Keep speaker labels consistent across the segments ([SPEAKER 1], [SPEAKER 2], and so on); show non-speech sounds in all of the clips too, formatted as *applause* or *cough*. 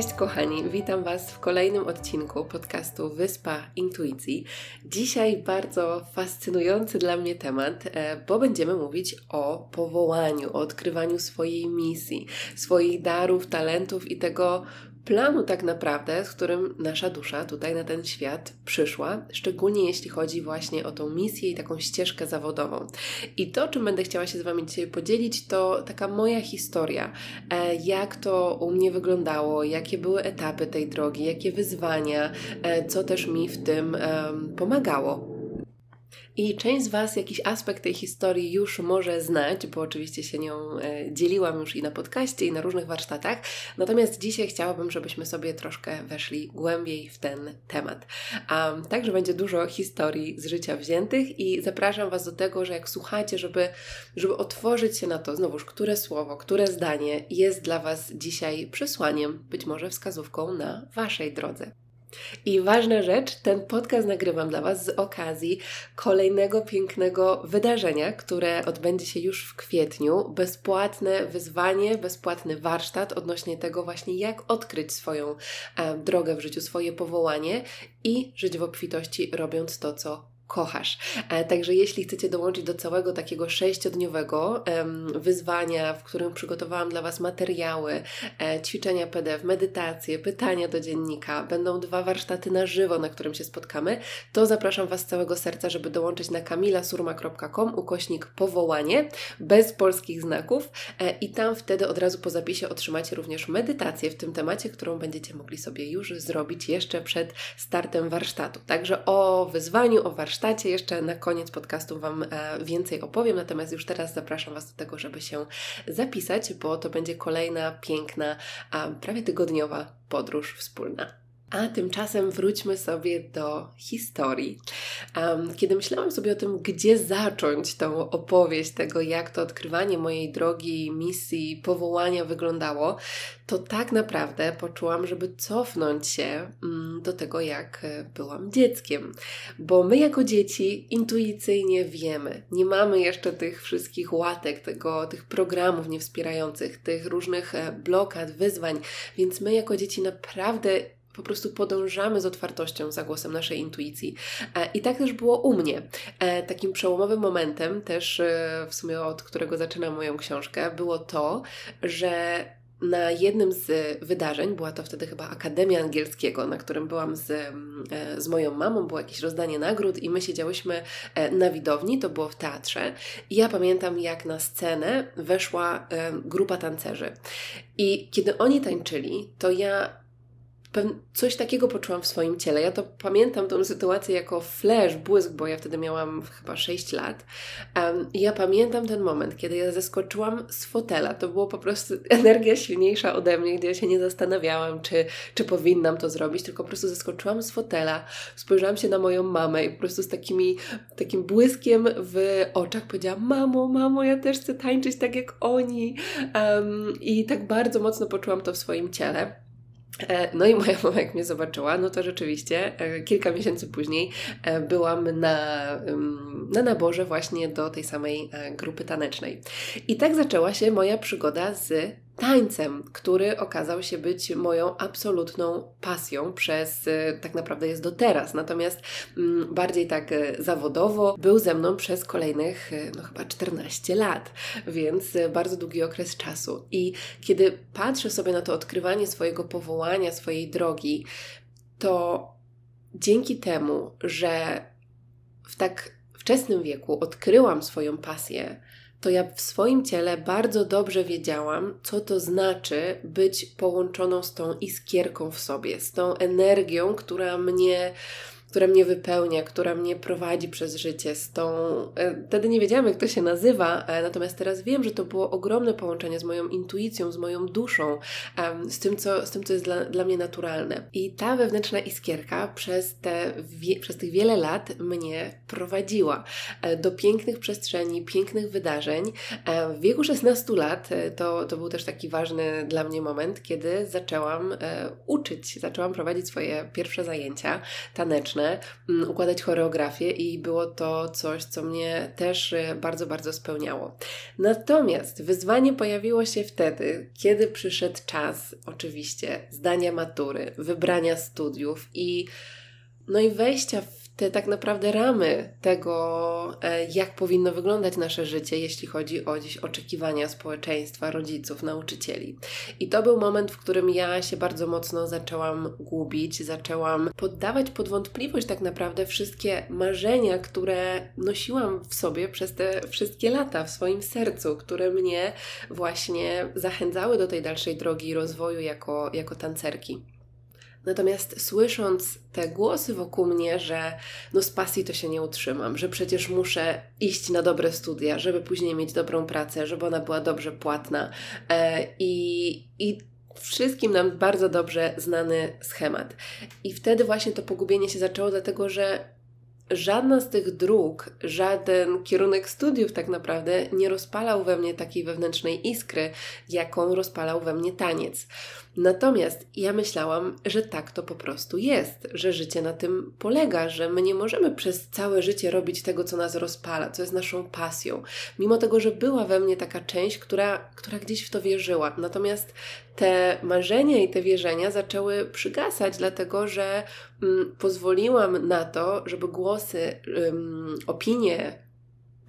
[SPEAKER 1] Cześć kochani, witam Was w kolejnym odcinku podcastu Wyspa Intuicji. Dzisiaj bardzo fascynujący dla mnie temat, e, bo będziemy mówić o powołaniu, o odkrywaniu swojej misji, swoich darów, talentów i tego, planu tak naprawdę, z którym nasza dusza tutaj na ten świat przyszła, szczególnie jeśli chodzi właśnie o tą misję i taką ścieżkę zawodową. I to, czym będę chciała się z Wami dzisiaj podzielić, to taka moja historia, e, jak to u mnie wyglądało, jakie były etapy tej drogi, jakie wyzwania, e, co też mi w tym pomagało. I część z Was jakiś aspekt tej historii już może znać, bo oczywiście się nią e, dzieliłam już i na podcaście, i na różnych warsztatach. Natomiast dzisiaj chciałabym, żebyśmy sobie troszkę weszli głębiej w ten temat. Um, także będzie dużo historii z życia wziętych i zapraszam Was do tego, że jak słuchacie, żeby, żeby otworzyć się na to, znowuż, które słowo, które zdanie jest dla Was dzisiaj przesłaniem, być może wskazówką na Waszej drodze. I ważna rzecz, ten podcast nagrywam dla Was z okazji kolejnego pięknego wydarzenia, które odbędzie się już w kwietniu. Bezpłatne wyzwanie, bezpłatny warsztat odnośnie tego właśnie, jak odkryć swoją e, drogę w życiu, swoje powołanie i żyć w obfitości, robiąc to, co kochasz. E, także jeśli chcecie dołączyć do całego takiego sześciodniowego wyzwania, w którym przygotowałam dla Was materiały, e, ćwiczenia PDF, medytacje, pytania do dziennika, będą dwa warsztaty na żywo, na którym się spotkamy, to zapraszam Was z całego serca, żeby dołączyć na kamilasurma.com ukośnik powołanie bez polskich znaków e, i tam wtedy od razu po zapisie otrzymacie również medytację w tym temacie, którą będziecie mogli sobie już zrobić jeszcze przed startem warsztatu. Także o wyzwaniu, o warsztacie warsztacie. Jeszcze na koniec podcastu Wam e, więcej opowiem, natomiast już teraz zapraszam Was do tego, żeby się zapisać, bo to będzie kolejna piękna, prawie tygodniowa podróż wspólna. A tymczasem wróćmy sobie do historii. Um, kiedy myślałam sobie o tym, gdzie zacząć tą opowieść tego, jak to odkrywanie mojej drogi, misji, powołania wyglądało, to tak naprawdę poczułam, żeby cofnąć się um, do tego, jak e, byłam dzieckiem. Bo my, jako dzieci, intuicyjnie wiemy, nie mamy jeszcze tych wszystkich łatek, tego, tych programów niewspierających, tych różnych e, blokad, wyzwań, więc my, jako dzieci, naprawdę po prostu podążamy z otwartością za głosem naszej intuicji. E, I tak też było u mnie. E, takim przełomowym momentem, też e, w sumie od którego zaczynam moją książkę, było to, że na jednym z wydarzeń, była to wtedy chyba Akademia Angielskiego, na którym byłam z, z moją mamą, było jakieś rozdanie nagród i my siedziałyśmy na widowni, to było w teatrze. I ja pamiętam, jak na scenę weszła grupa tancerzy. I kiedy oni tańczyli, to ja coś takiego poczułam w swoim ciele. Ja to pamiętam tą sytuację jako flash, błysk, bo ja wtedy miałam chyba 6 lat. Um, ja pamiętam ten moment, kiedy ja zeskoczyłam z fotela. To było po prostu *laughs* energia silniejsza ode mnie, gdzie ja się nie zastanawiałam, czy, czy powinnam to zrobić, tylko po prostu zeskoczyłam z fotela, spojrzałam się na moją mamę i po prostu z takimi, takim błyskiem w oczach powiedziałam: Mamo, mamo, ja też chcę tańczyć tak jak oni. Um, I tak bardzo mocno poczułam to w swoim ciele. E, no i moja mama, jak mnie zobaczyła, no to rzeczywiście e, kilka miesięcy później e, byłam na, na naborze właśnie do tej samej grupy tanecznej. I tak zaczęła się moja przygoda z tańcem, który okazał się być moją absolutną pasją przez y, tak naprawdę jest do teraz. Natomiast mm, bardziej tak y, zawodowo był ze mną przez kolejnych y, no chyba 14 lat, więc bardzo długi okres czasu. I kiedy patrzę sobie na to odkrywanie swojego powołania, swojej drogi, to dzięki temu, że w tak wczesnym wieku odkryłam swoją pasję, to ja w swoim ciele bardzo dobrze wiedziałam, co to znaczy być połączoną z tą iskierką w sobie, z tą energią, która mnie która mnie wypełnia, która mnie prowadzi przez życie, z tą. E, wtedy nie wiedziałam, jak to się nazywa, e, natomiast teraz wiem, że to było ogromne połączenie z moją intuicją, z moją duszą, z tym, co, z tym, co jest dla, dla mnie naturalne. I ta wewnętrzna iskierka przez, te, przez tych wiele lat mnie prowadziła e, do pięknych przestrzeni, pięknych wydarzeń. W wieku 16 lat to, to był też taki ważny dla mnie moment, kiedy zaczęłam uczyć, zaczęłam prowadzić swoje pierwsze zajęcia taneczne Mm, układać choreografię i było to coś, co mnie też y, bardzo, bardzo spełniało. Natomiast wyzwanie pojawiło się wtedy, kiedy przyszedł czas, oczywiście, zdania matury, wybrania studiów i no i wejścia w te tak naprawdę ramy tego, e, jak powinno wyglądać nasze życie, jeśli chodzi o dziś oczekiwania społeczeństwa, rodziców, nauczycieli. I to był moment, w którym ja się bardzo mocno zaczęłam gubić, zaczęłam poddawać pod wątpliwość tak naprawdę wszystkie marzenia, które nosiłam w sobie przez te wszystkie lata, w swoim sercu, które mnie właśnie zachęcały do tej dalszej drogi rozwoju jako, jako tancerki. Natomiast słysząc te głosy wokół mnie, że no z pasji to się nie utrzymam, że przecież muszę iść na dobre studia, żeby później mieć dobrą pracę, żeby ona była dobrze płatna e, i, i wszystkim nam bardzo dobrze znany schemat. I wtedy właśnie to pogubienie się zaczęło, dlatego że żadna z tych dróg, żaden kierunek studiów tak naprawdę nie rozpalał we mnie takiej wewnętrznej iskry, jaką rozpalał we mnie taniec. Natomiast ja myślałam, że tak to po prostu jest, że życie na tym polega, że my nie możemy przez całe życie robić tego, co nas rozpala, co jest naszą pasją, mimo tego, że była we mnie taka część, która, która gdzieś w to wierzyła. Natomiast te marzenia i te wierzenia zaczęły przygasać, dlatego że mm, pozwoliłam na to, żeby głosy, opinie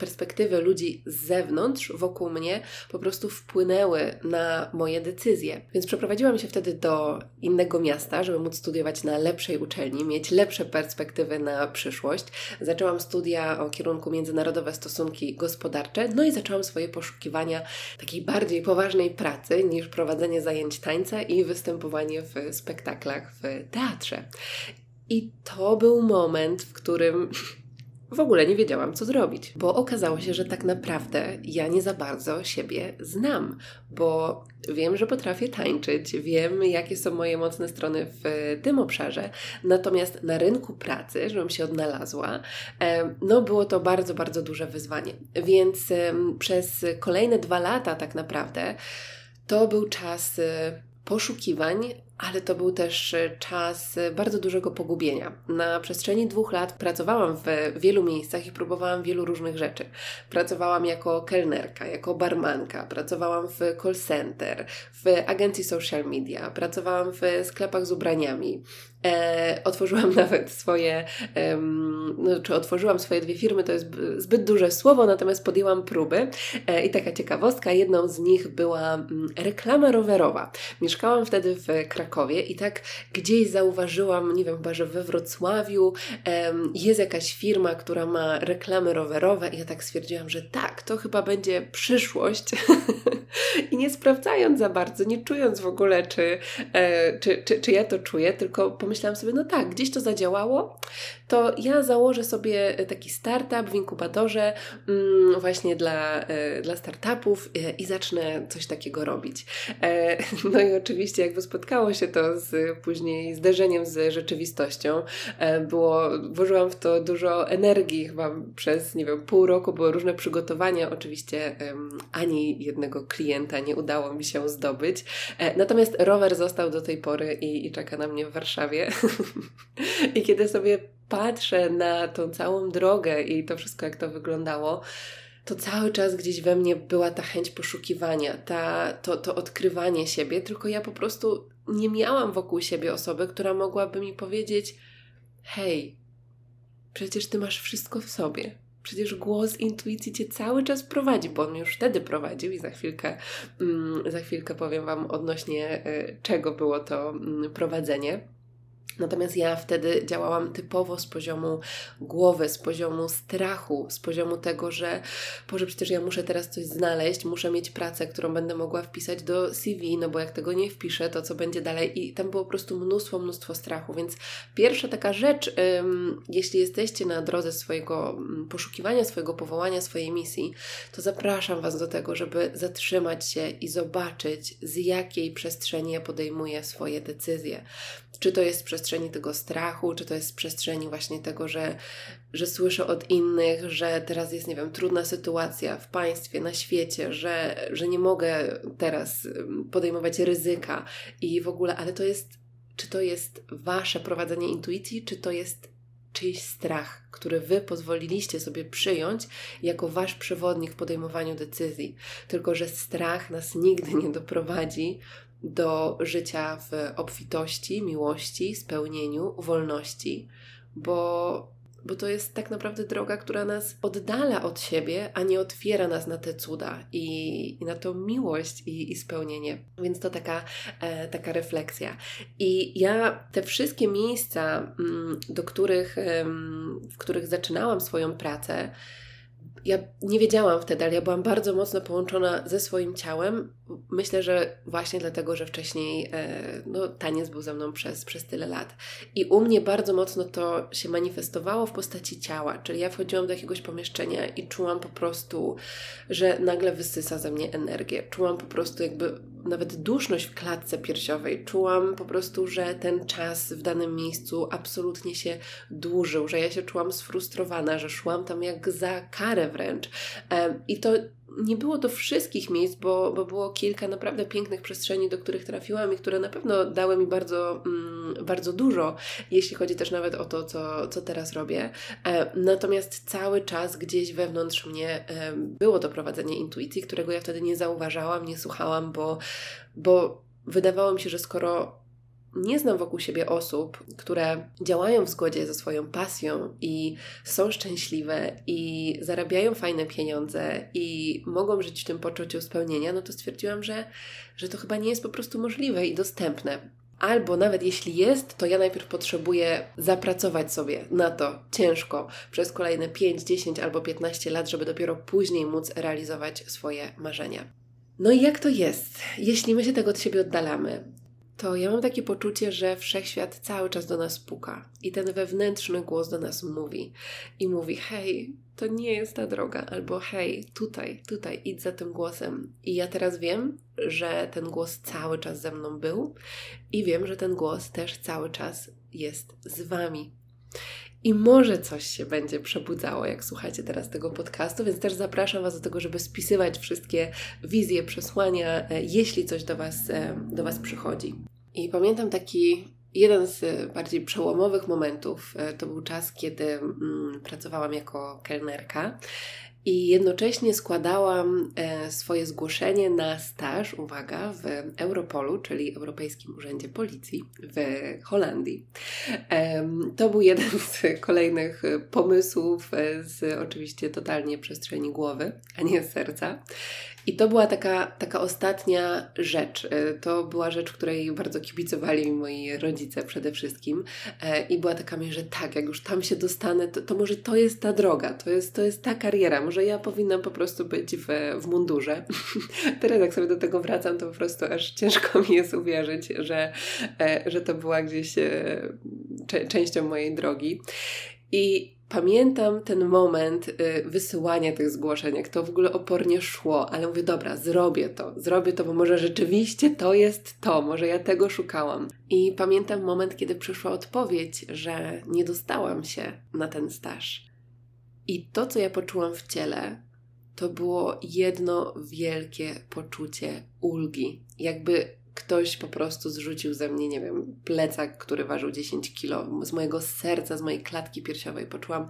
[SPEAKER 1] perspektywy ludzi z zewnątrz, wokół mnie, po prostu wpłynęły na moje decyzje. Więc przeprowadziłam się wtedy do innego miasta, żeby móc studiować na lepszej uczelni, mieć lepsze perspektywy na przyszłość. Zaczęłam studia o kierunku międzynarodowe stosunki gospodarcze, no i zaczęłam swoje poszukiwania takiej bardziej poważnej pracy niż prowadzenie zajęć tańca i występowanie w spektaklach w teatrze. I to był moment, w którym *laughs* w ogóle nie wiedziałam, co zrobić, bo okazało się, że tak naprawdę ja nie za bardzo siebie znam, bo wiem, że potrafię tańczyć, wiem, jakie są moje mocne strony w tym obszarze, natomiast na rynku pracy, żebym się odnalazła, no było to bardzo, bardzo duże wyzwanie. Więc przez kolejne dwa lata tak naprawdę to był czas y, poszukiwań, ale to był też e, czas e, bardzo dużego pogubienia. Na przestrzeni dwóch lat pracowałam w wielu miejscach i próbowałam wielu różnych rzeczy. Pracowałam jako kelnerka, jako barmanka, pracowałam w call center, w agencji social media, pracowałam w sklepach z ubraniami, E, otworzyłam *laughs* nawet swoje, no, czy otworzyłam swoje dwie firmy, to jest zbyt duże słowo, natomiast podjęłam próby. E, I taka ciekawostka, jedną z nich była mm, reklama rowerowa. Mieszkałam wtedy w Krakowie i tak gdzieś zauważyłam, nie wiem, chyba, że we Wrocławiu jest jakaś firma, która ma reklamy rowerowe i ja tak stwierdziłam, że tak, to chyba będzie przyszłość. *laughs* I nie sprawdzając za bardzo, nie czując w ogóle, czy, e, czy, czy, czy ja to czuję, tylko pomyślałam sobie, no tak, gdzieś to zadziałało, to ja założę sobie taki startup w inkubatorze mm, właśnie dla, e, dla startupów e, i zacznę coś takiego robić. E, *laughs* no i oczywiście jakby spotkało się to z później zderzeniem z rzeczywistością. Było, włożyłam w to dużo energii chyba przez, nie wiem, pół roku, były różne przygotowania. Oczywiście ani jednego klienta nie udało mi się zdobyć. Natomiast rower został do tej pory i, i czeka na mnie w Warszawie. *laughs* I kiedy sobie patrzę na tą całą drogę i to wszystko, jak to wyglądało, to cały czas gdzieś we mnie była ta chęć poszukiwania, ta, to, to odkrywanie siebie, tylko ja po prostu nie miałam wokół siebie osoby, która mogłaby mi powiedzieć: Hej, przecież ty masz wszystko w sobie. Przecież głos intuicji cię cały czas prowadzi, bo on już wtedy prowadził i za chwilkę, mm, za chwilkę powiem Wam odnośnie y, czego było to mm, prowadzenie. Natomiast ja wtedy działałam typowo z poziomu głowy, z poziomu strachu, z poziomu tego, że Boże, przecież ja muszę teraz coś znaleźć, muszę mieć pracę, którą będę mogła wpisać do CV, no bo jak tego nie wpiszę, to co będzie dalej? I tam było po prostu mnóstwo, mnóstwo strachu. Więc pierwsza taka rzecz, ym, jeśli jesteście na drodze swojego poszukiwania, swojego powołania, swojej misji, to zapraszam Was do tego, żeby zatrzymać się i zobaczyć, z jakiej przestrzeni ja podejmuję swoje decyzje. Czy to jest z przestrzeni tego strachu, czy to jest z przestrzeni właśnie tego, że, że słyszę od innych, że teraz jest, nie wiem, trudna sytuacja w państwie, na świecie, że, że nie mogę teraz podejmować ryzyka i w ogóle, ale to jest, czy to jest Wasze prowadzenie intuicji, czy to jest czyjś strach, który Wy pozwoliliście sobie przyjąć jako Wasz przewodnik w podejmowaniu decyzji. Tylko, że strach nas nigdy nie doprowadzi do życia w obfitości, miłości, spełnieniu, wolności, bo, bo to jest tak naprawdę droga, która nas oddala od siebie, a nie otwiera nas na te cuda i, i na tą miłość i, i, spełnienie. Więc to taka, e, taka refleksja. I ja te wszystkie miejsca, mm, do których, w których zaczynałam swoją pracę, ja nie wiedziałam wtedy, ale ja byłam bardzo mocno połączona ze swoim ciałem. Myślę, że właśnie dlatego, że wcześniej e, no, taniec był ze mną przez, przez tyle lat. I u mnie bardzo mocno to się manifestowało w postaci ciała. Czyli ja wchodziłam do jakiegoś pomieszczenia i czułam po prostu, że nagle wysysa ze mnie energię. Czułam po prostu jakby nawet duszność w klatce piersiowej. Czułam po prostu, że ten czas w danym miejscu absolutnie się dłużył, że ja się czułam sfrustrowana, że szłam tam jak za karę wręcz. I to nie było to wszystkich miejsc, bo, bo było kilka naprawdę pięknych przestrzeni, do których trafiłam i które na pewno dały mi bardzo, mm, bardzo dużo, jeśli chodzi też nawet o to, co, co teraz robię. E, natomiast cały czas gdzieś wewnątrz mnie e, było to prowadzenie intuicji, którego ja wtedy nie zauważałam, nie słuchałam, bo, bo wydawało mi się, że skoro nie znam wokół siebie osób, które działają w zgodzie ze swoją pasją i są szczęśliwe i zarabiają fajne pieniądze i mogą żyć w tym poczuciu spełnienia, no to stwierdziłam, że, że to chyba nie jest po prostu możliwe i dostępne. Albo nawet jeśli jest, to ja najpierw potrzebuję zapracować sobie na to ciężko przez kolejne 5, 10 albo 15 lat, żeby dopiero później móc realizować swoje marzenia. No i jak to jest, jeśli my się tego od siebie oddalamy? To ja mam takie poczucie, że wszechświat cały czas do nas puka i ten wewnętrzny głos do nas mówi i mówi: hej, to nie jest ta droga, albo hej, tutaj, tutaj, idź za tym głosem. I ja teraz wiem, że ten głos cały czas ze mną był i wiem, że ten głos też cały czas jest z Wami. I może coś się będzie przebudzało, jak słuchacie teraz tego podcastu, więc też zapraszam Was do tego, żeby spisywać wszystkie wizje, przesłania, e, jeśli coś do Was, e, do was przychodzi. I pamiętam taki jeden z bardziej przełomowych momentów. E, to był czas, kiedy mm, pracowałam jako kelnerka i jednocześnie składałam e, swoje zgłoszenie na staż, uwaga, w Europolu, czyli Europejskim Urzędzie Policji w Holandii. To był jeden z kolejnych pomysłów z oczywiście totalnie przestrzeni głowy, a nie serca. I to była taka, taka ostatnia rzecz. E, to była rzecz, której bardzo kibicowali moi rodzice przede wszystkim. E, I była taka myśl, że tak, jak już tam się dostanę, to, to może to jest ta droga, to jest, to jest ta kariera. Może ja powinnam po prostu być w, w mundurze. *laughs* Teraz jak sobie do tego wracam, to po prostu aż ciężko mi jest uwierzyć, że, e, że to była gdzieś częścią mojej drogi. I pamiętam ten moment y, wysyłania tych zgłoszeń, jak to w ogóle opornie szło, ale mówię, dobra, zrobię to, zrobię to, bo może rzeczywiście to jest to, może ja tego szukałam. I pamiętam moment, kiedy przyszła odpowiedź, że nie dostałam się na ten staż. I to, co ja poczułam w ciele, to było jedno wielkie poczucie ulgi. Jakby ktoś po prostu zrzucił ze mnie, nie wiem, plecak, który ważył 10 kilo, z mojego serca, z mojej klatki piersiowej. Poczułam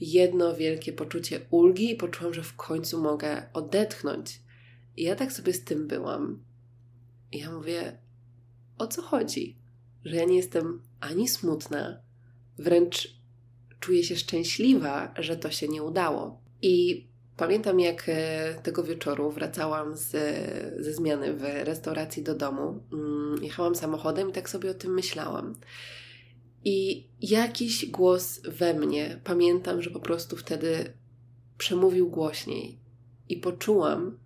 [SPEAKER 1] jedno wielkie poczucie ulgi i poczułam, że w końcu mogę odetchnąć. I ja tak sobie z tym byłam. I ja mówię, o co chodzi? Że ja nie jestem ani smutna, wręcz czuję się szczęśliwa, że to się nie udało. I Pamiętam, jak e, tego wieczoru wracałam z, ze zmiany w restauracji do domu. Mm, jechałam samochodem i tak sobie o tym myślałam. I jakiś głos we mnie, pamiętam, że po prostu wtedy przemówił głośniej i poczułam,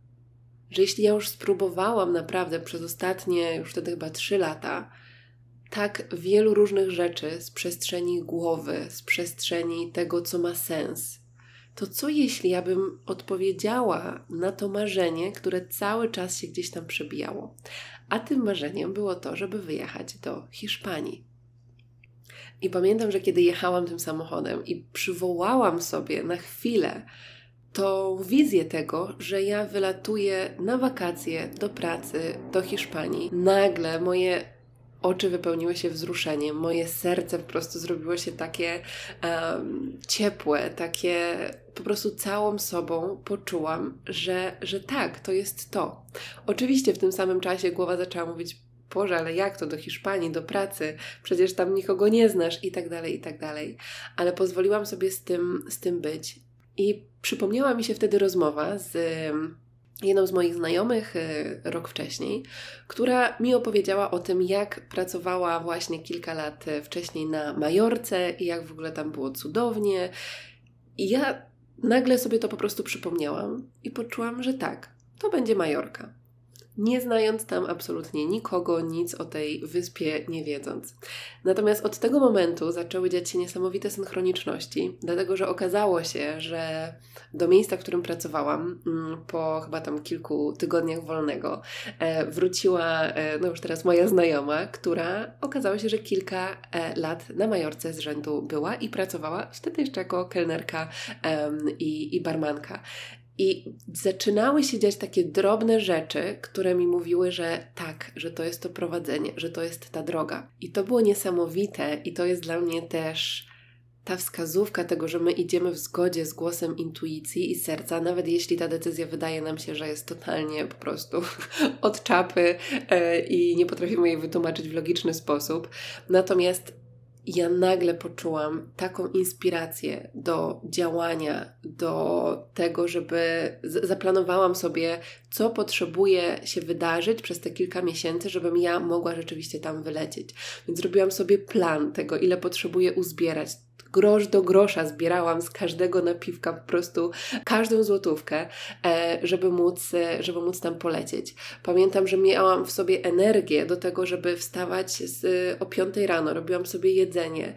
[SPEAKER 1] że jeśli ja już spróbowałam naprawdę przez ostatnie, już wtedy chyba trzy lata, tak wielu różnych rzeczy z przestrzeni głowy, z przestrzeni tego, co ma sens, to co jeśli ja bym odpowiedziała na to marzenie, które cały czas się gdzieś tam przebijało? A tym marzeniem było to, żeby wyjechać do Hiszpanii. I pamiętam, że kiedy jechałam tym samochodem i przywołałam sobie na chwilę tą wizję tego, że ja wylatuję na wakacje do pracy do Hiszpanii, nagle moje oczy wypełniły się wzruszeniem, moje serce po prostu zrobiło się takie um, ciepłe, takie po prostu całą sobą poczułam, że, że tak, to jest to. Oczywiście w tym samym czasie głowa zaczęła mówić, Boże, ale jak to do Hiszpanii, do pracy? Przecież tam nikogo nie znasz i tak dalej, i tak dalej. Ale pozwoliłam sobie z tym, z tym być. I przypomniała mi się wtedy rozmowa z jedną z moich znajomych y, rok wcześniej, która mi opowiedziała o tym, jak pracowała właśnie kilka lat y, wcześniej na Majorce i jak w ogóle tam było cudownie. I ja nagle sobie to po prostu przypomniałam i poczułam, że tak, to będzie Majorka nie znając tam absolutnie nikogo, nic o tej wyspie nie wiedząc. Natomiast od tego momentu zaczęły dziać się niesamowite synchroniczności, dlatego że okazało się, że do miejsca, w którym pracowałam, mm, po chyba tam kilku tygodniach wolnego, e, wróciła, e, no już teraz moja znajoma, która okazało się, że kilka e, lat na Majorce z rzędu była i pracowała wtedy jeszcze jako kelnerka i, i barmanka. I zaczynały się dziać takie drobne rzeczy, które mi mówiły, że tak, że to jest to prowadzenie, że to jest ta droga. I to było niesamowite, i to jest dla mnie też ta wskazówka tego, że my idziemy w zgodzie z głosem intuicji i serca, nawet jeśli ta decyzja wydaje nam się, że jest totalnie po prostu *laughs* od czapy e, i nie potrafimy jej wytłumaczyć w logiczny sposób. Natomiast ja nagle poczułam taką inspirację do działania, do tego, żeby zaplanowałam sobie, co potrzebuje się wydarzyć przez te kilka miesięcy, żebym ja mogła rzeczywiście tam wylecieć. Więc zrobiłam sobie plan tego, ile potrzebuję uzbierać, grosz do grosza zbierałam z każdego napiwka po prostu każdą złotówkę, e, żeby móc, e, żeby móc tam polecieć. Pamiętam, że miałam w sobie energię do tego, żeby wstawać z, o 5 rano, robiłam sobie jedzenie,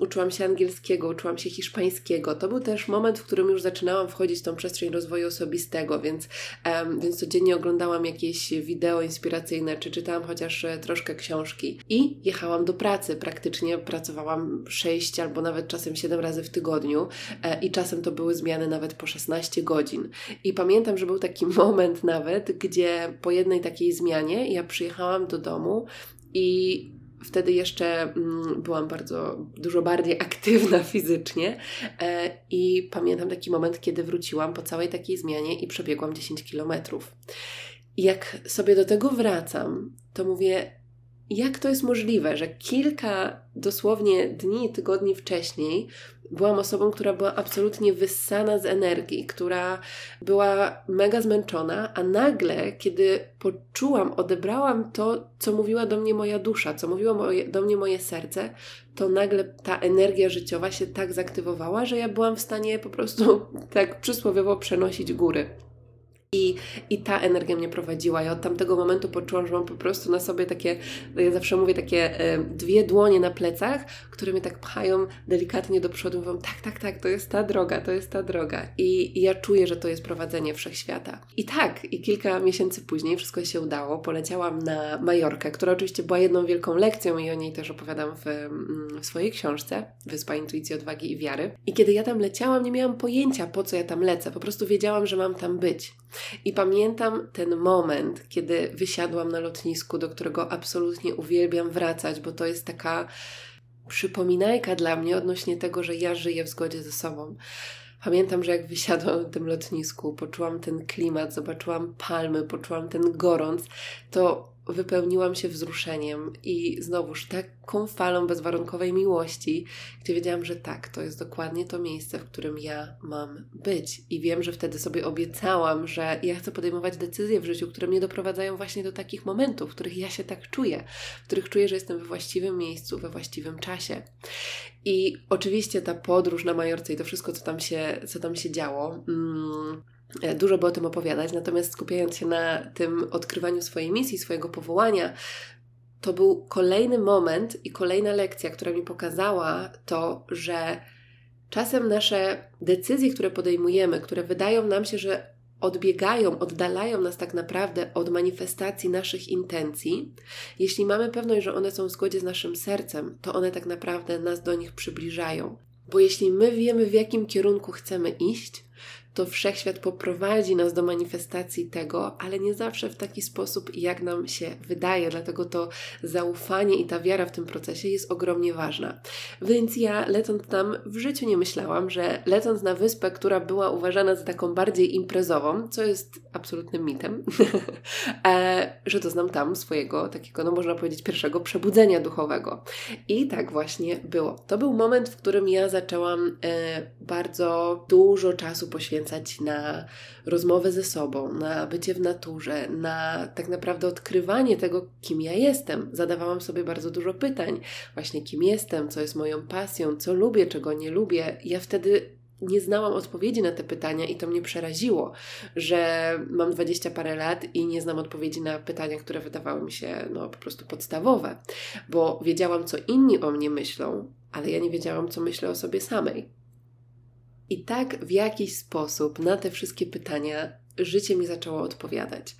[SPEAKER 1] uczyłam się angielskiego, uczyłam się hiszpańskiego. To był też moment, w którym już zaczynałam wchodzić w tą przestrzeń rozwoju osobistego, więc, więc codziennie oglądałam jakieś wideo inspiracyjne, czy czytałam chociaż e, troszkę książki i jechałam do pracy. Praktycznie pracowałam 6 albo nawet nawet czasem 7 razy w tygodniu e, i czasem to były zmiany nawet po 16 godzin. I pamiętam, że był taki *laughs* moment nawet, gdzie po jednej takiej zmianie ja przyjechałam do domu i wtedy jeszcze mm, byłam bardzo dużo bardziej *laughs* aktywna fizycznie e, i pamiętam taki moment, kiedy wróciłam po całej takiej zmianie i przebiegłam 10 kilometrów. Jak sobie do tego wracam, to mówię, jak to jest możliwe, że kilka dosłownie dni, tygodni wcześniej byłam osobą, która była absolutnie wyssana z energii, która była mega zmęczona, a nagle, kiedy poczułam, odebrałam to, co mówiła do mnie moja dusza, co mówiło moje, do mnie moje serce, to nagle ta energia życiowa się tak zaktywowała, że ja byłam w stanie po prostu *laughs* tak przysłowiowo przenosić góry. I, I ta energia mnie prowadziła. Ja od tamtego momentu poczułam, że mam po prostu na sobie takie, ja zawsze mówię, takie e, dwie dłonie na plecach, które mnie tak pchają delikatnie do przodu. Mówią, tak, tak, tak, to jest ta droga, to jest ta droga. I, I ja czuję, że to jest prowadzenie wszechświata. I tak, i kilka miesięcy później wszystko się udało. Poleciałam na Majorkę, która oczywiście była jedną wielką lekcją i o niej też opowiadam w, mm, w swojej książce Wyspa Intuicji, Odwagi i Wiary. I kiedy ja tam leciałam, nie miałam pojęcia, po co ja tam lecę. Po prostu wiedziałam, że mam tam być. I pamiętam ten moment, kiedy wysiadłam na lotnisku, do którego absolutnie uwielbiam wracać, bo to jest taka przypominajka dla mnie odnośnie tego, że ja żyję w zgodzie ze sobą. Pamiętam, że jak wysiadłam na tym lotnisku, poczułam ten klimat, zobaczyłam palmy, poczułam ten gorąc, to wypełniłam się wzruszeniem i znowuż taką falą bezwarunkowej miłości, gdzie wiedziałam, że tak, to jest dokładnie to miejsce, w którym ja mam być. I wiem, że wtedy sobie obiecałam, że ja chcę podejmować decyzje w życiu, które mnie doprowadzają właśnie do takich momentów, w których ja się tak czuję, w których czuję, że jestem we właściwym miejscu, we właściwym czasie. I oczywiście ta podróż na Majorce i to wszystko, co tam się, co tam się działo. Mm, dużo by o tym opowiadać, natomiast skupiając się na tym odkrywaniu swojej misji, swojego powołania, to był kolejny moment i kolejna lekcja, która mi pokazała to, że czasem nasze decyzje, które podejmujemy, które wydają nam się, że odbiegają, oddalają nas tak naprawdę od manifestacji naszych intencji, jeśli mamy pewność, że one są w zgodzie z naszym sercem, to one tak naprawdę nas do nich przybliżają. Bo jeśli my wiemy, w jakim kierunku chcemy iść, to wszechświat poprowadzi nas do manifestacji tego, ale nie zawsze w taki sposób, jak nam się wydaje. Dlatego to zaufanie i ta wiara w tym procesie jest ogromnie ważna. Więc ja lecąc tam w życiu nie myślałam, że lecąc na wyspę, która była uważana za taką bardziej imprezową, co jest absolutnym mitem, *laughs* e, że doznam tam swojego takiego, no można powiedzieć, pierwszego przebudzenia duchowego. I tak właśnie było. To był moment, w którym ja zaczęłam e, bardzo dużo czasu poświęcać na rozmowę ze sobą, na bycie w naturze, na tak naprawdę odkrywanie tego, kim ja jestem. Zadawałam sobie bardzo dużo pytań, właśnie kim jestem, co jest moją pasją, co lubię, czego nie lubię. Ja wtedy nie znałam odpowiedzi na te pytania i to mnie przeraziło, że mam dwadzieścia parę lat i nie znam odpowiedzi na pytania, które wydawały mi się no, po prostu podstawowe, bo wiedziałam, co inni o mnie myślą, ale ja nie wiedziałam, co myślę o sobie samej. I tak w jakiś sposób na te wszystkie pytania życie mi zaczęło odpowiadać.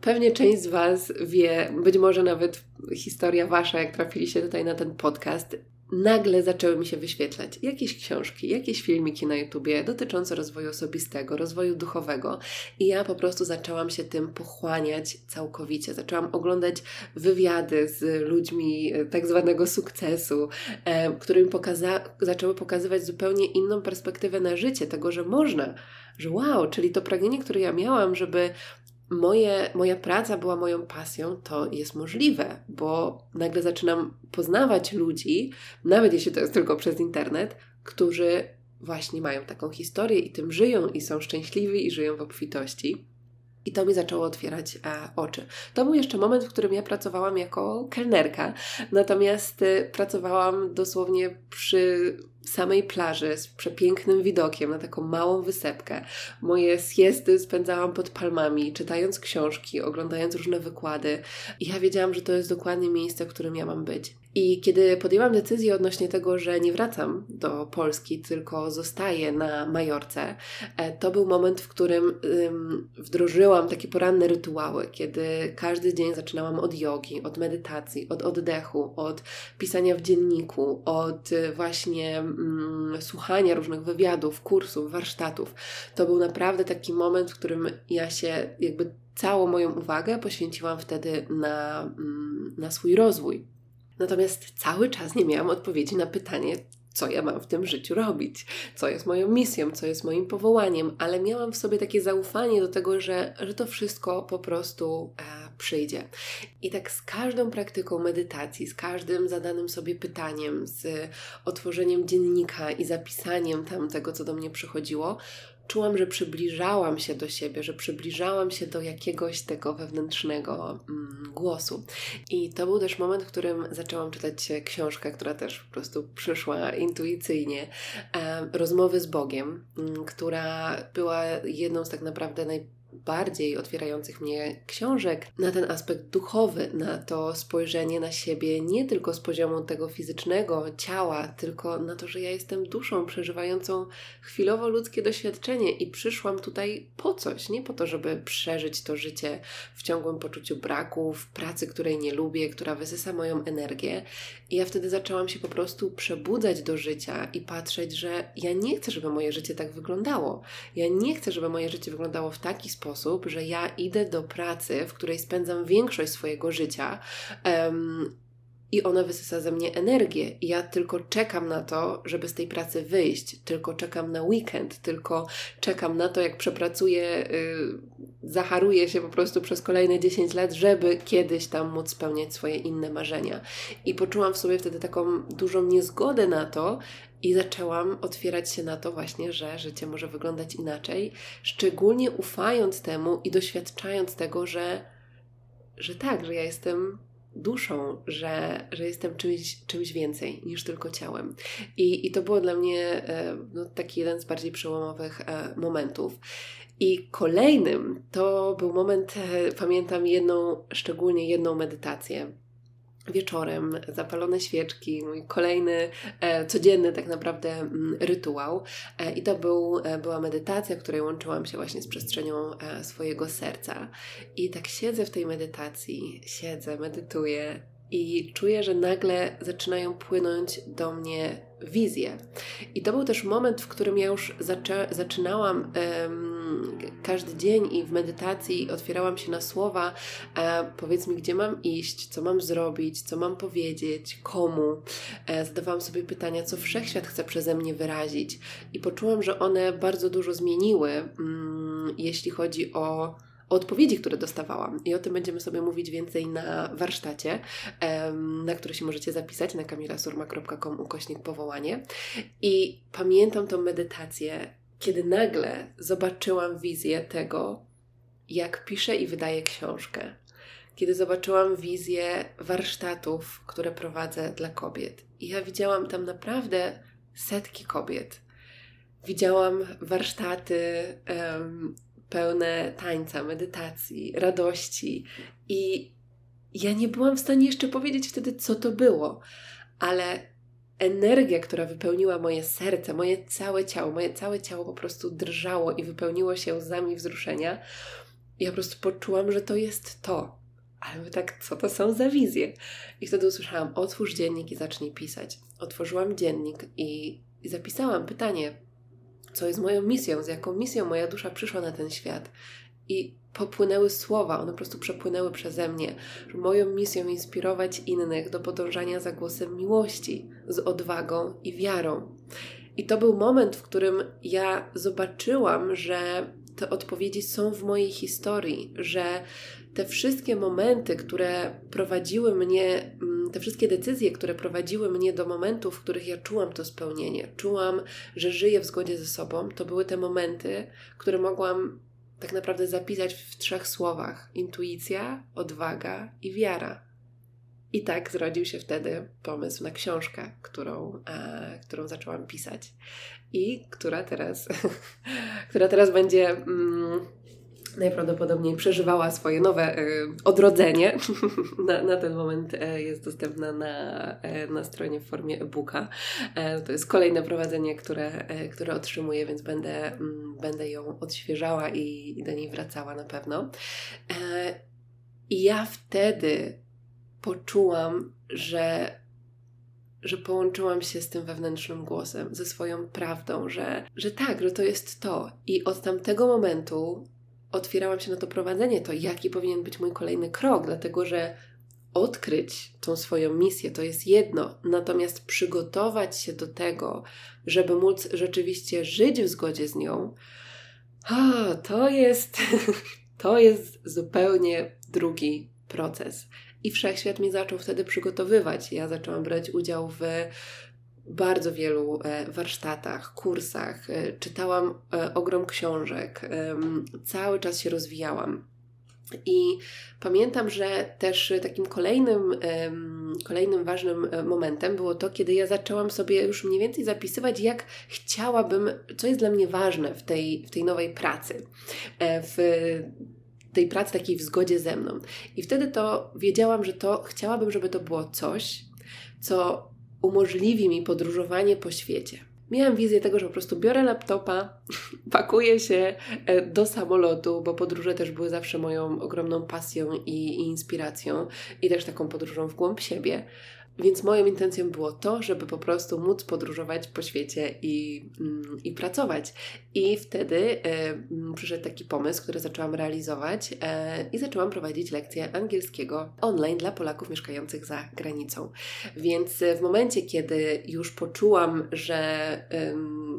[SPEAKER 1] Pewnie część z Was wie, być może nawet historia Wasza, jak trafiliście tutaj na ten podcast, nagle zaczęły mi się wyświetlać jakieś książki, jakieś filmiki na YouTubie dotyczące rozwoju osobistego, rozwoju duchowego i ja po prostu zaczęłam się tym pochłaniać całkowicie. Zaczęłam oglądać wywiady z ludźmi e, tak zwanego sukcesu, e, które mi pokaza- zaczęły pokazywać zupełnie inną perspektywę na życie, tego, że można, że wow, czyli to pragnienie, które ja miałam, żeby moje, moja praca była moją pasją, to jest możliwe, bo nagle zaczynam poznawać ludzi, nawet jeśli to jest tylko przez internet, którzy właśnie mają taką historię i tym żyją i są szczęśliwi i żyją w obfitości. I to mi zaczęło otwierać e, oczy. To był jeszcze moment, w którym ja pracowałam jako kelnerka, natomiast y, pracowałam dosłownie przy samej plaży z przepięknym widokiem na taką małą wysepkę. Moje siesty spędzałam pod palmami, czytając książki, oglądając różne wykłady. I ja wiedziałam, że to jest dokładnie miejsce, w którym ja mam być. I kiedy podjęłam decyzję odnośnie tego, że nie wracam do Polski, tylko zostaję na Majorce, e, to był moment, w którym wdrożyłam takie poranne rytuały, kiedy każdy dzień zaczynałam od jogi, od medytacji, od oddechu, od pisania w dzienniku, od właśnie mm, słuchania różnych wywiadów, kursów, warsztatów. To był naprawdę taki moment, w którym ja się jakby całą moją uwagę poświęciłam wtedy na, mm, na swój rozwój. Natomiast cały czas nie miałam odpowiedzi na pytanie, co ja mam w tym życiu robić, co jest moją misją, co jest moim powołaniem, ale miałam w sobie takie zaufanie do tego, że, że to wszystko po prostu e, przyjdzie. I tak z każdą praktyką medytacji, z każdym zadanym sobie pytaniem, z otworzeniem dziennika i zapisaniem tam tego, co do mnie przychodziło, czułam, że przybliżałam się do siebie, że przybliżałam się do jakiegoś tego wewnętrznego mm, głosu. I to był też moment, w którym zaczęłam czytać książkę, która też po prostu przyszła intuicyjnie. E, rozmowy z Bogiem, m, mm, która była jedną z tak naprawdę naj bardziej otwierających mnie książek na ten aspekt duchowy, na to spojrzenie na siebie nie tylko z poziomu tego fizycznego ciała, tylko na to, że ja jestem duszą przeżywającą chwilowo ludzkie doświadczenie i przyszłam tutaj po coś, nie po to, żeby przeżyć to życie w ciągłym poczuciu braku, w pracy, której nie lubię, która wysysa moją energię. I ja wtedy zaczęłam się po prostu przebudzać do życia i patrzeć, że ja nie chcę, żeby moje życie tak wyglądało. Ja nie chcę, żeby moje życie wyglądało w taki sposób, sposób, że ja idę do pracy, w której spędzam większość swojego życia. Um, i ona wysysa ze mnie energię. I ja tylko czekam na to, żeby z tej pracy wyjść, tylko czekam na weekend, tylko czekam na to, jak przepracuję, yy, zaharuję się po prostu przez kolejne 10 lat, żeby kiedyś tam móc spełniać swoje inne marzenia. I poczułam w sobie wtedy taką dużą niezgodę na to, i zaczęłam otwierać się na to właśnie, że życie może wyglądać inaczej, szczególnie ufając temu i doświadczając tego, że, że tak, że ja jestem duszą, że, że jestem czymś, czymś więcej niż tylko ciałem. I, i to było dla mnie e, no, taki jeden z bardziej przełomowych e, momentów. I kolejnym to był moment, e, pamiętam jedną, szczególnie jedną medytację wieczorem, zapalone świeczki, mój kolejny e, codzienny tak naprawdę m, mm, rytuał. E, I to był, e, była medytacja, której łączyłam się właśnie z przestrzenią e, swojego serca. I tak siedzę w tej medytacji, siedzę, medytuję i czuję, że nagle zaczynają płynąć do mnie wizje. I to był też moment, w którym ja już zaczę zaczynałam um, każdy dzień i w medytacji otwierałam się na słowa, e, powiedz mi, gdzie mam iść, co mam zrobić, co mam powiedzieć, komu. E, zadawałam sobie pytania, co wszechświat chce przeze mnie wyrazić. I poczułam, że one bardzo dużo zmieniły, mm, jeśli chodzi o odpowiedzi, które dostawałam. I o tym będziemy sobie mówić więcej na warsztacie, na który się możecie zapisać na kamilasurma.com ukośnik powołanie. I pamiętam tą medytację, kiedy nagle zobaczyłam wizję tego, jak piszę i wydaję książkę. Kiedy zobaczyłam wizję warsztatów, które prowadzę dla kobiet. I ja widziałam tam naprawdę setki kobiet. Widziałam warsztaty um, pełne tańca, medytacji, radości. I ja nie byłam w stanie jeszcze powiedzieć wtedy, co to było, ale energia, która wypełniła moje serce, moje całe ciało, moje całe ciało po prostu drżało i wypełniło się łzami wzruszenia. Ja po prostu poczułam, że to jest to. Ale my tak, co to są za wizje? I wtedy usłyszałam, otwórz dziennik i zacznij pisać. Otworzyłam dziennik i, i zapisałam pytanie, co jest moją misją, z jaką misją moja dusza przyszła na ten świat. I popłynęły słowa, one po prostu przepłynęły przeze mnie. Moją misją inspirować innych do podążania za głosem miłości, z odwagą i wiarą. I to był moment, w którym ja zobaczyłam, że te odpowiedzi są w mojej historii, że te wszystkie momenty, które prowadziły mnie, mm, te wszystkie decyzje, które prowadziły mnie do momentów, w których ja czułam to spełnienie, czułam, że żyję w zgodzie ze sobą, to były te momenty, które mogłam tak naprawdę zapisać w trzech słowach: intuicja, odwaga i wiara. I tak zrodził się wtedy pomysł na książkę, którą, e, którą zaczęłam pisać i która teraz, *laughs* która teraz będzie. Mm, najprawdopodobniej przeżywała swoje nowe y, odrodzenie. *laughs* na, na ten moment y, jest dostępna na, y, na stronie w formie e-booka. to jest kolejne prowadzenie, które, które otrzymuję, więc będę, mm, będę ją odświeżała i, i do niej wracała na pewno. I ja wtedy poczułam, że że połączyłam się z tym wewnętrznym głosem, ze swoją prawdą, że, że tak, że to jest to. I od tamtego momentu otwierałam się na to prowadzenie, to jaki powinien być mój kolejny krok, dlatego że odkryć tą swoją misję to jest jedno, natomiast przygotować się do tego, żeby móc rzeczywiście żyć w zgodzie z nią, to jest, *laughs* to jest zupełnie drugi proces. I wszechświat mi zaczął wtedy przygotowywać. Ja zaczęłam brać udział w bardzo wielu e, warsztatach, kursach, e, czytałam e, ogrom książek, cały czas się rozwijałam. I pamiętam, że też takim kolejnym, kolejnym ważnym momentem było to, kiedy ja zaczęłam sobie już mniej więcej zapisywać, jak chciałabym, co jest dla mnie ważne w tej, w tej nowej pracy, w tej pracy takiej w zgodzie ze mną. I wtedy to wiedziałam, że to chciałabym, żeby to było coś, co umożliwi mi podróżowanie po świecie. Miałam wizję tego, że po prostu biorę laptopa, *laughs* pakuję się e, do samolotu, bo podróże też były zawsze moją ogromną pasją i, i inspiracją, i też taką podróżą w głąb siebie. Więc moją intencją było to, żeby po prostu móc podróżować po świecie i, mm, i pracować. I wtedy e, przyszedł taki pomysł, który zaczęłam realizować e, i zaczęłam prowadzić lekcje angielskiego online dla Polaków mieszkających za granicą. Więc w momencie, kiedy już poczułam, że e,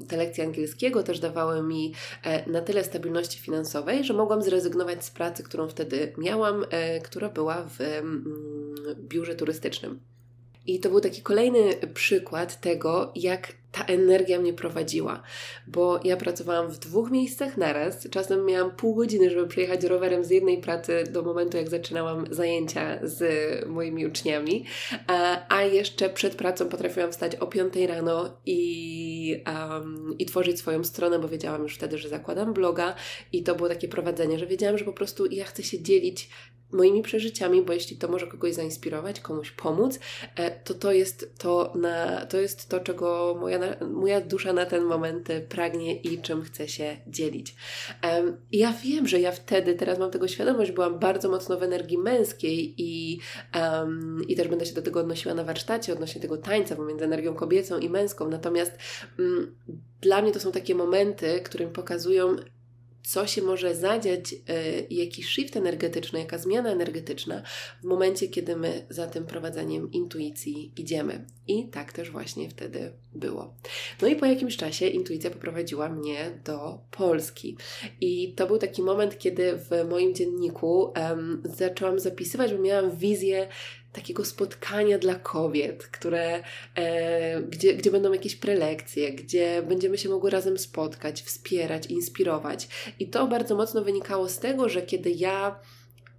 [SPEAKER 1] te lekcje angielskiego też dawały mi e, na tyle stabilności finansowej, że mogłam zrezygnować z pracy, którą wtedy miałam, e, która była w mm, biurze turystycznym. I to był taki kolejny przykład tego, jak ta energia mnie prowadziła, bo ja pracowałam w dwóch miejscach naraz. Czasem miałam pół godziny, żeby przejechać rowerem z jednej pracy do momentu, jak zaczynałam zajęcia z moimi uczniami, a, jeszcze przed pracą potrafiłam wstać o 5 rano i, um, i tworzyć swoją stronę, bo wiedziałam już wtedy, że zakładam bloga i to było takie prowadzenie, że wiedziałam, że po prostu ja chcę się dzielić moimi przeżyciami, bo jeśli to może kogoś zainspirować, komuś pomóc, e, to to jest to, na, to, jest to czego moja, moja dusza na ten moment pragnie i czym chce się dzielić. Ja wiem, że ja wtedy, teraz mam tego świadomość, byłam bardzo mocno w energii męskiej i, um, i też będę się do tego odnosiła na warsztacie, odnośnie tego tańca pomiędzy energią kobiecą i męską. Natomiast um, dla mnie to są takie momenty, które pokazują, co się może zadziać, y, jaki shift energetyczny, jaka zmiana energetyczna w momencie, kiedy my za tym prowadzeniem intuicji idziemy. I tak też właśnie wtedy było. No i po jakimś czasie intuicja poprowadziła mnie do Polski. I to był taki moment, kiedy w moim dzienniku um, zaczęłam zapisywać, bo miałam wizję takiego spotkania dla kobiet, które, e, gdzie, gdzie będą jakieś prelekcje, gdzie będziemy się mogły razem spotkać, wspierać, inspirować. I to bardzo mocno wynikało z tego, że kiedy ja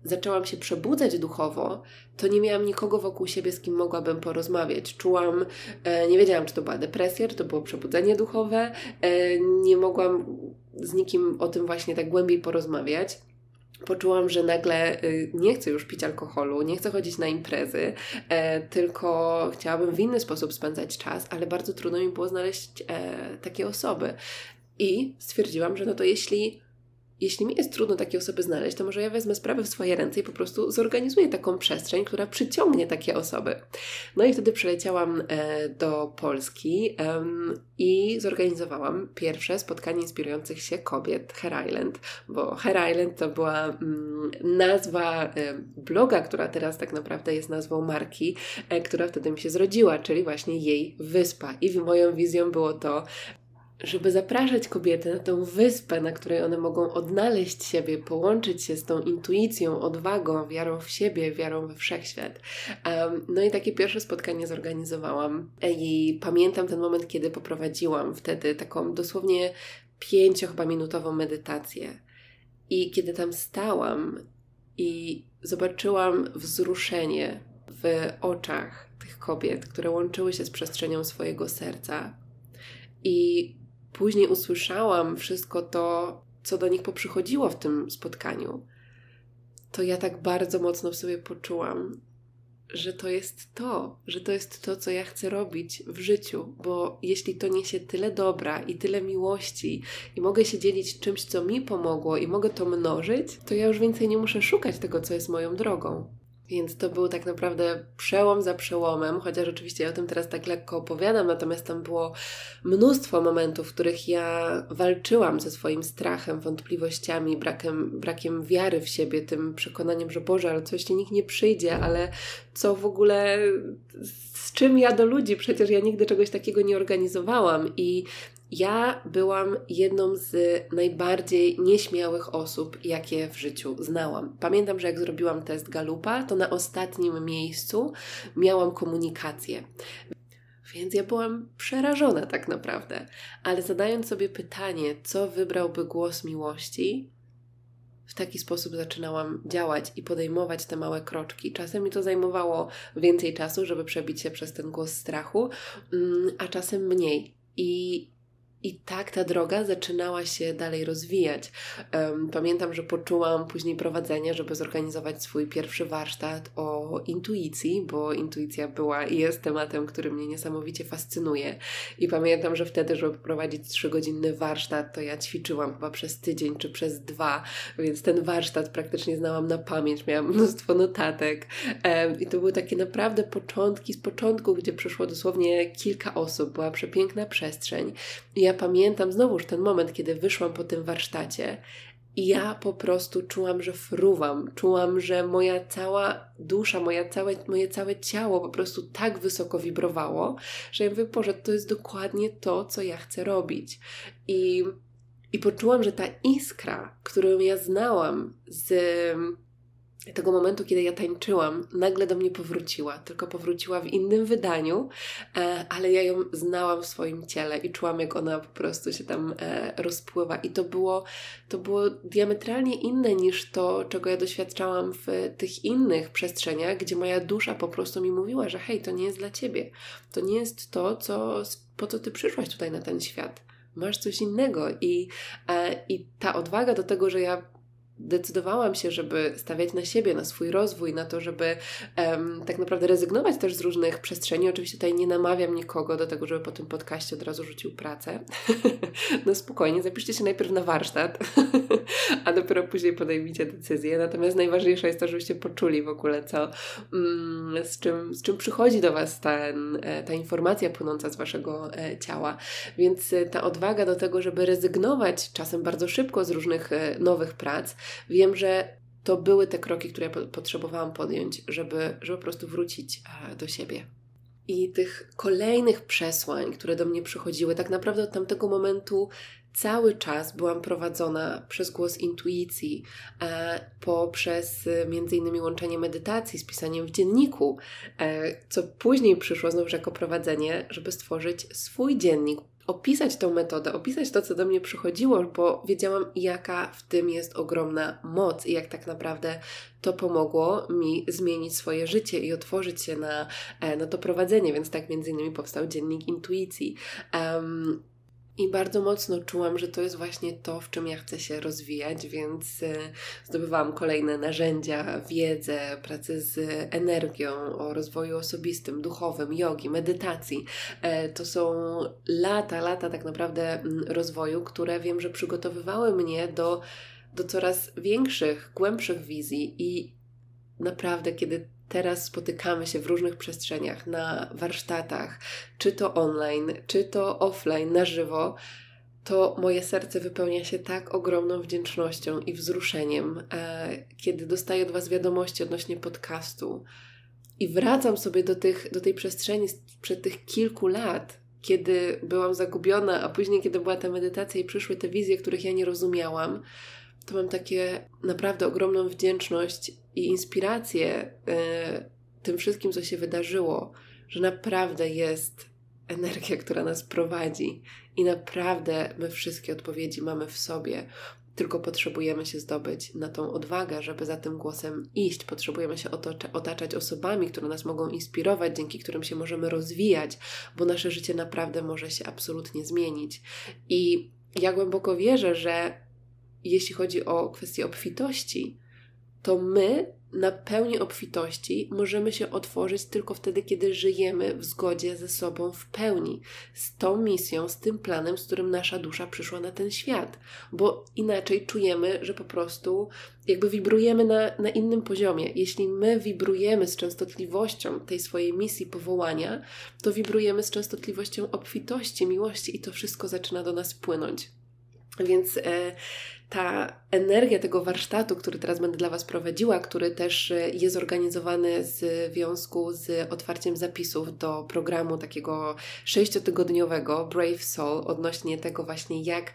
[SPEAKER 1] zaczęłam się przebudzać duchowo, to nie miałam nikogo wokół siebie, z kim mogłabym porozmawiać. Czułam, e, nie wiedziałam, czy to była depresja, czy to było przebudzenie duchowe, e, nie mogłam z nikim o tym właśnie tak głębiej porozmawiać poczułam, że nagle y, nie chcę już pić alkoholu, nie chcę chodzić na imprezy, e, tylko chciałabym w inny sposób spędzać czas, ale bardzo trudno mi było znaleźć e, takie osoby. I stwierdziłam, że no to jeśli jeśli mi jest trudno takie osoby znaleźć, to może ja wezmę sprawę w swoje ręce i po prostu zorganizuję taką przestrzeń, która przyciągnie takie osoby. No i wtedy przyleciałam e, do Polski i zorganizowałam pierwsze spotkanie inspirujących się kobiet Hair Island, bo Hair Island to była mm, nazwa e, bloga, która teraz tak naprawdę jest nazwą marki, e, która wtedy mi się zrodziła, czyli właśnie jej wyspa. I moją wizją było to, żeby zapraszać kobiety na tą wyspę, na której one mogą odnaleźć siebie, połączyć się z tą intuicją, odwagą, wiarą w siebie, wiarą we wszechświat. Um, no i takie pierwsze spotkanie zorganizowałam i pamiętam ten moment, kiedy poprowadziłam wtedy taką dosłownie pięcio chyba minutową medytację. I kiedy tam stałam i zobaczyłam wzruszenie w oczach tych kobiet, które łączyły się z przestrzenią swojego serca. I później usłyszałam wszystko to, co do nich poprzychodziło w tym spotkaniu, to ja tak bardzo mocno w sobie poczułam, że to jest to, że to jest to, co ja chcę robić w życiu, bo jeśli to niesie tyle dobra i tyle miłości i mogę się dzielić czymś, co mi pomogło i mogę to mnożyć, to ja już więcej nie muszę szukać tego, co jest moją drogą. Więc to był tak naprawdę przełom za przełomem, chociaż oczywiście ja o tym teraz tak lekko opowiadam, natomiast tam było mnóstwo momentów, w których ja walczyłam ze swoim strachem, wątpliwościami, brakiem, brakiem wiary w siebie, tym przekonaniem, że Boże, ale coś ci nikt nie przyjdzie, ale co w ogóle, z czym ja do ludzi? Przecież ja nigdy czegoś takiego nie organizowałam i ja byłam jedną z najbardziej nieśmiałych osób, jakie w życiu znałam. Pamiętam, że jak zrobiłam test Galupa, to na ostatnim miejscu miałam komunikację. Więc ja byłam przerażona tak naprawdę. Ale zadając sobie pytanie, co wybrałby głos miłości, w taki sposób zaczynałam działać i podejmować te małe kroczki. Czasem mi to zajmowało więcej czasu, żeby przebić się przez ten głos strachu, mm, a czasem mniej. I i tak ta droga zaczynała się dalej rozwijać. Pamiętam, że poczułam później prowadzenie, żeby zorganizować swój pierwszy warsztat o intuicji, bo intuicja była i jest tematem, który mnie niesamowicie fascynuje. I pamiętam, że wtedy, żeby prowadzić trzygodzinny warsztat, to ja ćwiczyłam chyba przez tydzień czy przez dwa, więc ten warsztat praktycznie znałam na pamięć, miałam mnóstwo notatek. I to były takie naprawdę początki z początku, gdzie przyszło dosłownie kilka osób, była przepiękna przestrzeń. I ja pamiętam znowuż ten moment, kiedy wyszłam po tym warsztacie i ja po prostu czułam, że fruwam. Czułam, że moja cała dusza, moja całe, moje całe ciało po prostu tak wysoko wibrowało, że ja mówię, Boże, to jest dokładnie to, co ja chcę robić. I, i poczułam, że ta iskra, którą ja znałam z tego momentu, kiedy ja tańczyłam, nagle do mnie powróciła, tylko powróciła w innym wydaniu, e, ale ja ją znałam w swoim ciele i czułam, jak ona po prostu się tam e, rozpływa. I to było, to było diametralnie inne niż to, czego ja doświadczałam w tych innych przestrzeniach, gdzie moja dusza po prostu mi mówiła, że hej, to nie jest dla ciebie. To nie jest to, co, po co ty przyszłaś tutaj na ten świat. Masz coś innego. I, e, i ta odwaga do tego, że ja decydowałam się, żeby stawiać na siebie, na swój rozwój, na to, żeby um, tak naprawdę rezygnować też z różnych przestrzeni. Oczywiście tutaj nie namawiam nikogo do tego, żeby po tym podcaście od razu rzucił pracę. *laughs* no spokojnie, zapiszcie się najpierw na warsztat, *laughs* a dopiero później podejmijcie decyzję. Natomiast najważniejsze jest to, żebyście poczuli w ogóle, co, mm, z, czym, z czym przychodzi do Was ten, e, ta informacja płynąca z Waszego e, ciała. Więc e, ta odwaga do tego, żeby rezygnować czasem bardzo szybko z różnych nowych prac, Wiem, że to były te kroki, które potrzebowałam podjąć, żeby, żeby po prostu wrócić e, do siebie. I tych kolejnych przesłań, które do mnie przychodziły, tak naprawdę od tamtego momentu cały czas byłam prowadzona przez głos intuicji, e, poprzez e, innymi łączenie medytacji z pisaniem w dzienniku, co później przyszło znowu jako prowadzenie, żeby stworzyć swój dziennik opisać tą metodę, opisać to, co do mnie przychodziło, bo wiedziałam, jaka w tym jest ogromna moc i jak tak naprawdę to pomogło mi zmienić swoje życie i otworzyć się na, e, na to prowadzenie, więc tak między innymi powstał dziennik intuicji. Um, i bardzo mocno czułam, że to jest właśnie to, w czym ja chcę się rozwijać, więc e, zdobywałam kolejne narzędzia, wiedzę, pracę z energią, o rozwoju osobistym, duchowym, jogi, medytacji. E, to są lata, lata tak naprawdę mm, rozwoju, które wiem, że przygotowywały mnie do, do coraz większych, głębszych wizji i naprawdę, kiedy teraz spotykamy się w różnych przestrzeniach, na warsztatach, czy to online, czy to offline, na żywo, to moje serce wypełnia się tak ogromną wdzięcznością i wzruszeniem, e, kiedy dostaję od Was wiadomości odnośnie podcastu i wracam sobie do, tych, do tej przestrzeni sprzed tych kilku lat, kiedy byłam zagubiona, a później, kiedy była ta medytacja i przyszły te wizje, których ja nie rozumiałam, to mam takie naprawdę ogromną wdzięczność i inspirację y, tym wszystkim, co się wydarzyło, że naprawdę jest energia, która nas prowadzi i naprawdę my wszystkie odpowiedzi mamy w sobie. Tylko potrzebujemy się zdobyć na tą odwagę, żeby za tym głosem iść. Potrzebujemy się otaczać osobami, które nas mogą inspirować, dzięki którym się możemy rozwijać, bo nasze życie naprawdę może się absolutnie zmienić. I ja głęboko wierzę, że jeśli chodzi o kwestię obfitości, to my na pełni obfitości możemy się otworzyć tylko wtedy, kiedy żyjemy w zgodzie ze sobą w pełni, z tą misją, z tym planem, z którym nasza dusza przyszła na ten świat, bo inaczej czujemy, że po prostu jakby wibrujemy na, na innym poziomie. Jeśli my wibrujemy z częstotliwością tej swojej misji powołania, to wibrujemy z częstotliwością obfitości, miłości i to wszystko zaczyna do nas płynąć. Więc e, ta energia tego warsztatu, który teraz będę dla Was prowadziła, który też e, jest organizowany w związku z otwarciem zapisów do programu takiego sześciotygodniowego Brave Soul odnośnie tego właśnie jak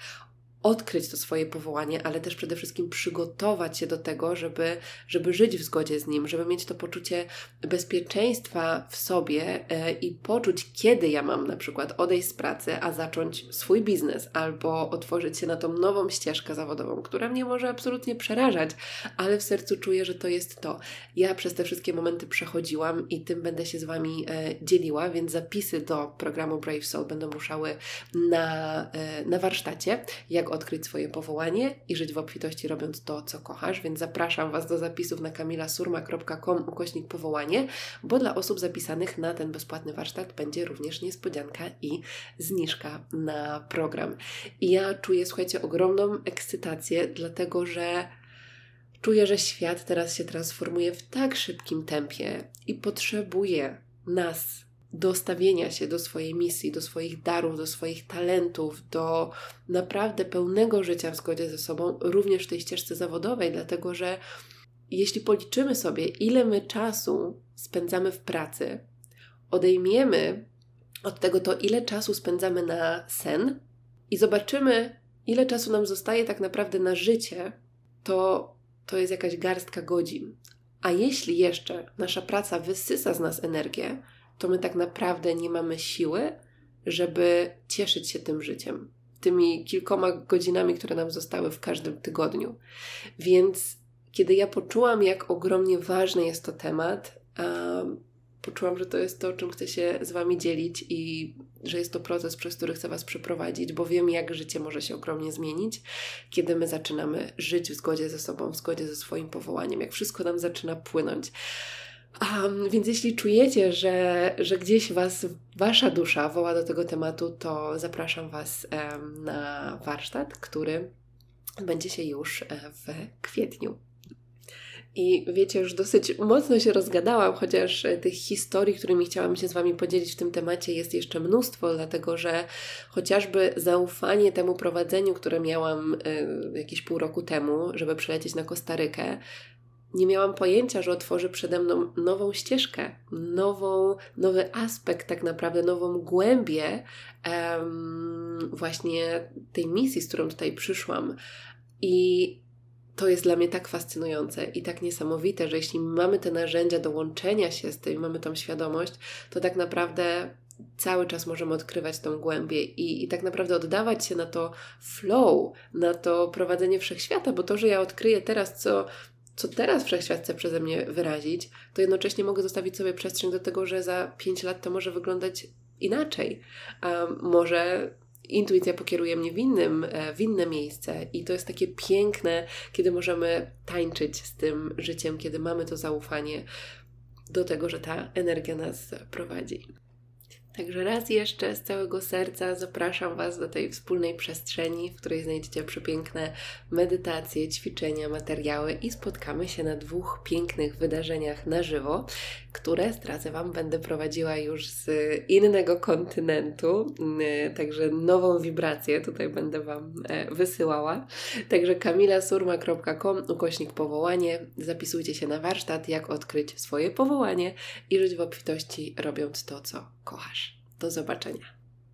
[SPEAKER 1] odkryć to swoje powołanie, ale też przede wszystkim przygotować się do tego, żeby, żeby żyć w zgodzie z nim, żeby mieć to poczucie bezpieczeństwa w sobie e, i poczuć, kiedy ja mam na przykład odejść z pracy, a zacząć swój biznes albo otworzyć się na tą nową ścieżkę zawodową, która mnie może absolutnie przerażać, ale w sercu czuję, że to jest to. Ja przez te wszystkie momenty przechodziłam i tym będę się z Wami e, dzieliła, więc zapisy do programu Brave Soul będą ruszały na, e, na warsztacie, jak odkryć swoje powołanie i żyć w obfitości robiąc to, co kochasz, więc zapraszam Was do zapisów na kamilasurma.com ukośnik powołanie, bo dla osób zapisanych na ten bezpłatny warsztat będzie również niespodzianka i zniżka na program. I ja czuję, słuchajcie, ogromną ekscytację, dlatego że czuję, że świat teraz się transformuje w tak szybkim tempie i potrzebuje nas dostawienia się do swojej misji, do swoich darów, do swoich talentów, do naprawdę pełnego życia w zgodzie ze sobą, również w tej ścieżce zawodowej, dlatego że jeśli policzymy sobie, ile my czasu spędzamy w pracy, odejmiemy od tego to, ile czasu spędzamy na sen i zobaczymy, ile czasu nam zostaje tak naprawdę na życie, to to jest jakaś garstka godzin. A jeśli jeszcze nasza praca wysysa z nas energię, to my tak naprawdę nie mamy siły, żeby cieszyć się tym życiem, tymi kilkoma godzinami, które nam zostały w każdym tygodniu. Więc kiedy ja poczułam, jak ogromnie ważny jest to temat, um, poczułam, że to jest to, czym chcę się z Wami dzielić i że jest to proces, przez który chcę Was przeprowadzić, bo wiem, jak życie może się ogromnie zmienić, kiedy my zaczynamy żyć w zgodzie ze sobą, w zgodzie ze swoim powołaniem, jak wszystko nam zaczyna płynąć. Um, więc jeśli czujecie, że, że gdzieś was, wasza dusza woła do tego tematu, to zapraszam Was um, na warsztat, który będzie się już e, w kwietniu. I wiecie, już dosyć mocno się rozgadałam, chociaż e, tych historii, którymi chciałam się z Wami podzielić w tym temacie, jest jeszcze mnóstwo, dlatego że chociażby zaufanie temu prowadzeniu, które miałam y, jakieś pół roku temu, żeby przylecieć na Kostarykę, nie miałam pojęcia, że otworzy przede mną nową ścieżkę, nową, nowy aspekt, tak naprawdę nową głębię um, właśnie tej misji, z którą tutaj przyszłam. I to jest dla mnie tak fascynujące i tak niesamowite, że jeśli mamy te narzędzia do łączenia się z tym, mamy tą świadomość, to tak naprawdę cały czas możemy odkrywać tą głębię i, i tak naprawdę oddawać się na to flow, na to prowadzenie wszechświata, bo to, że ja odkryję teraz, co, co teraz wszechświat chce przeze mnie wyrazić, to jednocześnie mogę zostawić sobie przestrzeń do tego, że za pięć lat to może wyglądać inaczej. Um, może intuicja pokieruje mnie w, innym, e, w inne miejsce i to jest takie piękne, kiedy możemy tańczyć z tym życiem, kiedy mamy to zaufanie do tego, że ta energia nas prowadzi. Także raz jeszcze z całego serca zapraszam Was do tej wspólnej przestrzeni, w której znajdziecie przepiękne medytacje, ćwiczenia, materiały i spotkamy się na dwóch pięknych wydarzeniach na żywo, które zdradzę Wam będę prowadziła już z innego kontynentu, mm, także nową wibrację tutaj będę Wam e, wysyłała. Także kamilasurma.com ukośnik powołanie. Zapisujcie się na warsztat, jak odkryć swoje powołanie i żyć w obfitości, robiąc to, co kochasz. Do zobaczenia.